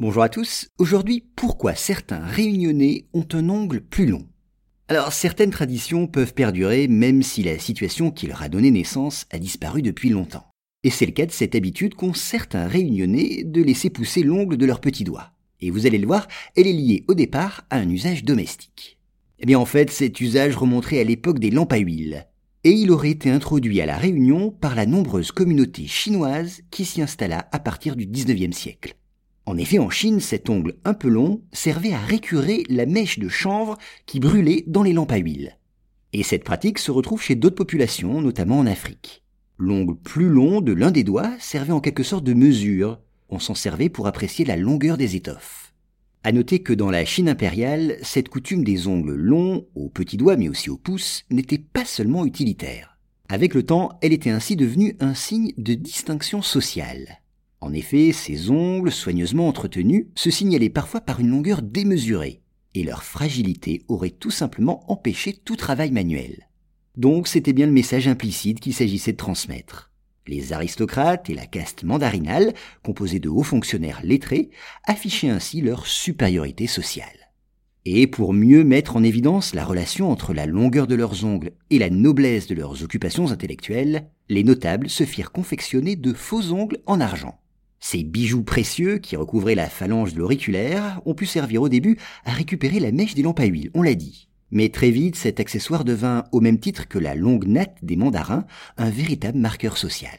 Bonjour à tous. Aujourd'hui, pourquoi certains réunionnais ont un ongle plus long? Alors, certaines traditions peuvent perdurer même si la situation qui leur a donné naissance a disparu depuis longtemps. Et c'est le cas de cette habitude qu'ont certains réunionnais de laisser pousser l'ongle de leurs petits doigts. Et vous allez le voir, elle est liée au départ à un usage domestique. Eh bien en fait, cet usage remonterait à l'époque des lampes à huile. Et il aurait été introduit à la Réunion par la nombreuse communauté chinoise qui s'y installa à partir du 19e siècle. En effet, en Chine, cet ongle un peu long servait à récurer la mèche de chanvre qui brûlait dans les lampes à huile. Et cette pratique se retrouve chez d'autres populations, notamment en Afrique. L'ongle plus long de l'un des doigts servait en quelque sorte de mesure. On s'en servait pour apprécier la longueur des étoffes. À noter que dans la Chine impériale, cette coutume des ongles longs, aux petits doigts mais aussi aux pouces, n'était pas seulement utilitaire. Avec le temps, elle était ainsi devenue un signe de distinction sociale. En effet, ces ongles, soigneusement entretenus, se signalaient parfois par une longueur démesurée, et leur fragilité aurait tout simplement empêché tout travail manuel. Donc c'était bien le message implicite qu'il s'agissait de transmettre. Les aristocrates et la caste mandarinale, composée de hauts fonctionnaires lettrés, affichaient ainsi leur supériorité sociale. Et pour mieux mettre en évidence la relation entre la longueur de leurs ongles et la noblesse de leurs occupations intellectuelles, les notables se firent confectionner de faux ongles en argent. Ces bijoux précieux qui recouvraient la phalange de l'auriculaire ont pu servir au début à récupérer la mèche des lampes à huile, on l'a dit. Mais très vite, cet accessoire devint, au même titre que la longue natte des mandarins, un véritable marqueur social.